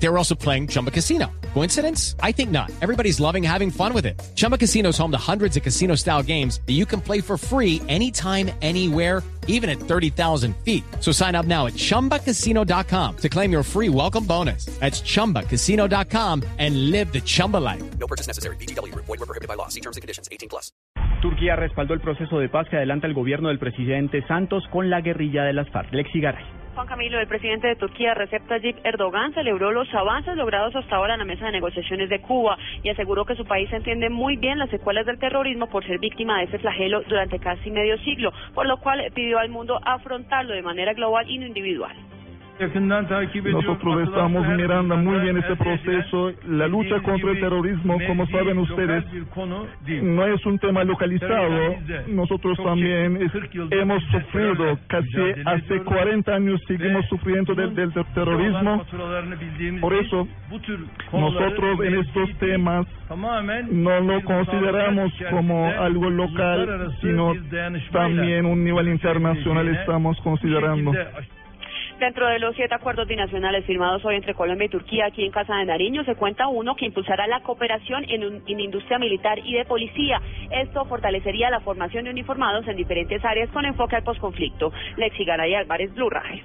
They were also playing Chumba Casino. Coincidence? I think not. Everybody's loving having fun with it. Chumba Casino is home to hundreds of casino style games that you can play for free anytime, anywhere, even at 30,000 feet. So sign up now at chumbacasino.com to claim your free welcome bonus. That's chumbacasino.com and live the Chumba life. No purchase necessary. BGW. Void were prohibited by law. See terms and conditions. 18 plus. Turquía respaldó el proceso de paz que adelanta el gobierno del presidente Santos con la guerrilla de las FARC. Lexi Garay. Juan Camilo, el presidente de Turquía, Recep Tayyip Erdogan, celebró los avances logrados hasta ahora en la mesa de negociaciones de Cuba y aseguró que su país entiende muy bien las secuelas del terrorismo por ser víctima de ese flagelo durante casi medio siglo, por lo cual pidió al mundo afrontarlo de manera global y no individual. Nosotros estamos mirando muy bien este proceso. La lucha contra el terrorismo, como saben ustedes, no es un tema localizado. Nosotros también hemos sufrido, casi hace 40 años seguimos sufriendo del, del terrorismo. Por eso, nosotros en estos temas no lo consideramos como algo local, sino también un nivel internacional estamos considerando. Dentro de los siete acuerdos binacionales firmados hoy entre Colombia y Turquía, aquí en Casa de Nariño, se cuenta uno que impulsará la cooperación en, un- en industria militar y de policía. Esto fortalecería la formación de uniformados en diferentes áreas con enfoque al posconflicto. Lexi Garay Álvarez, Blue Radio.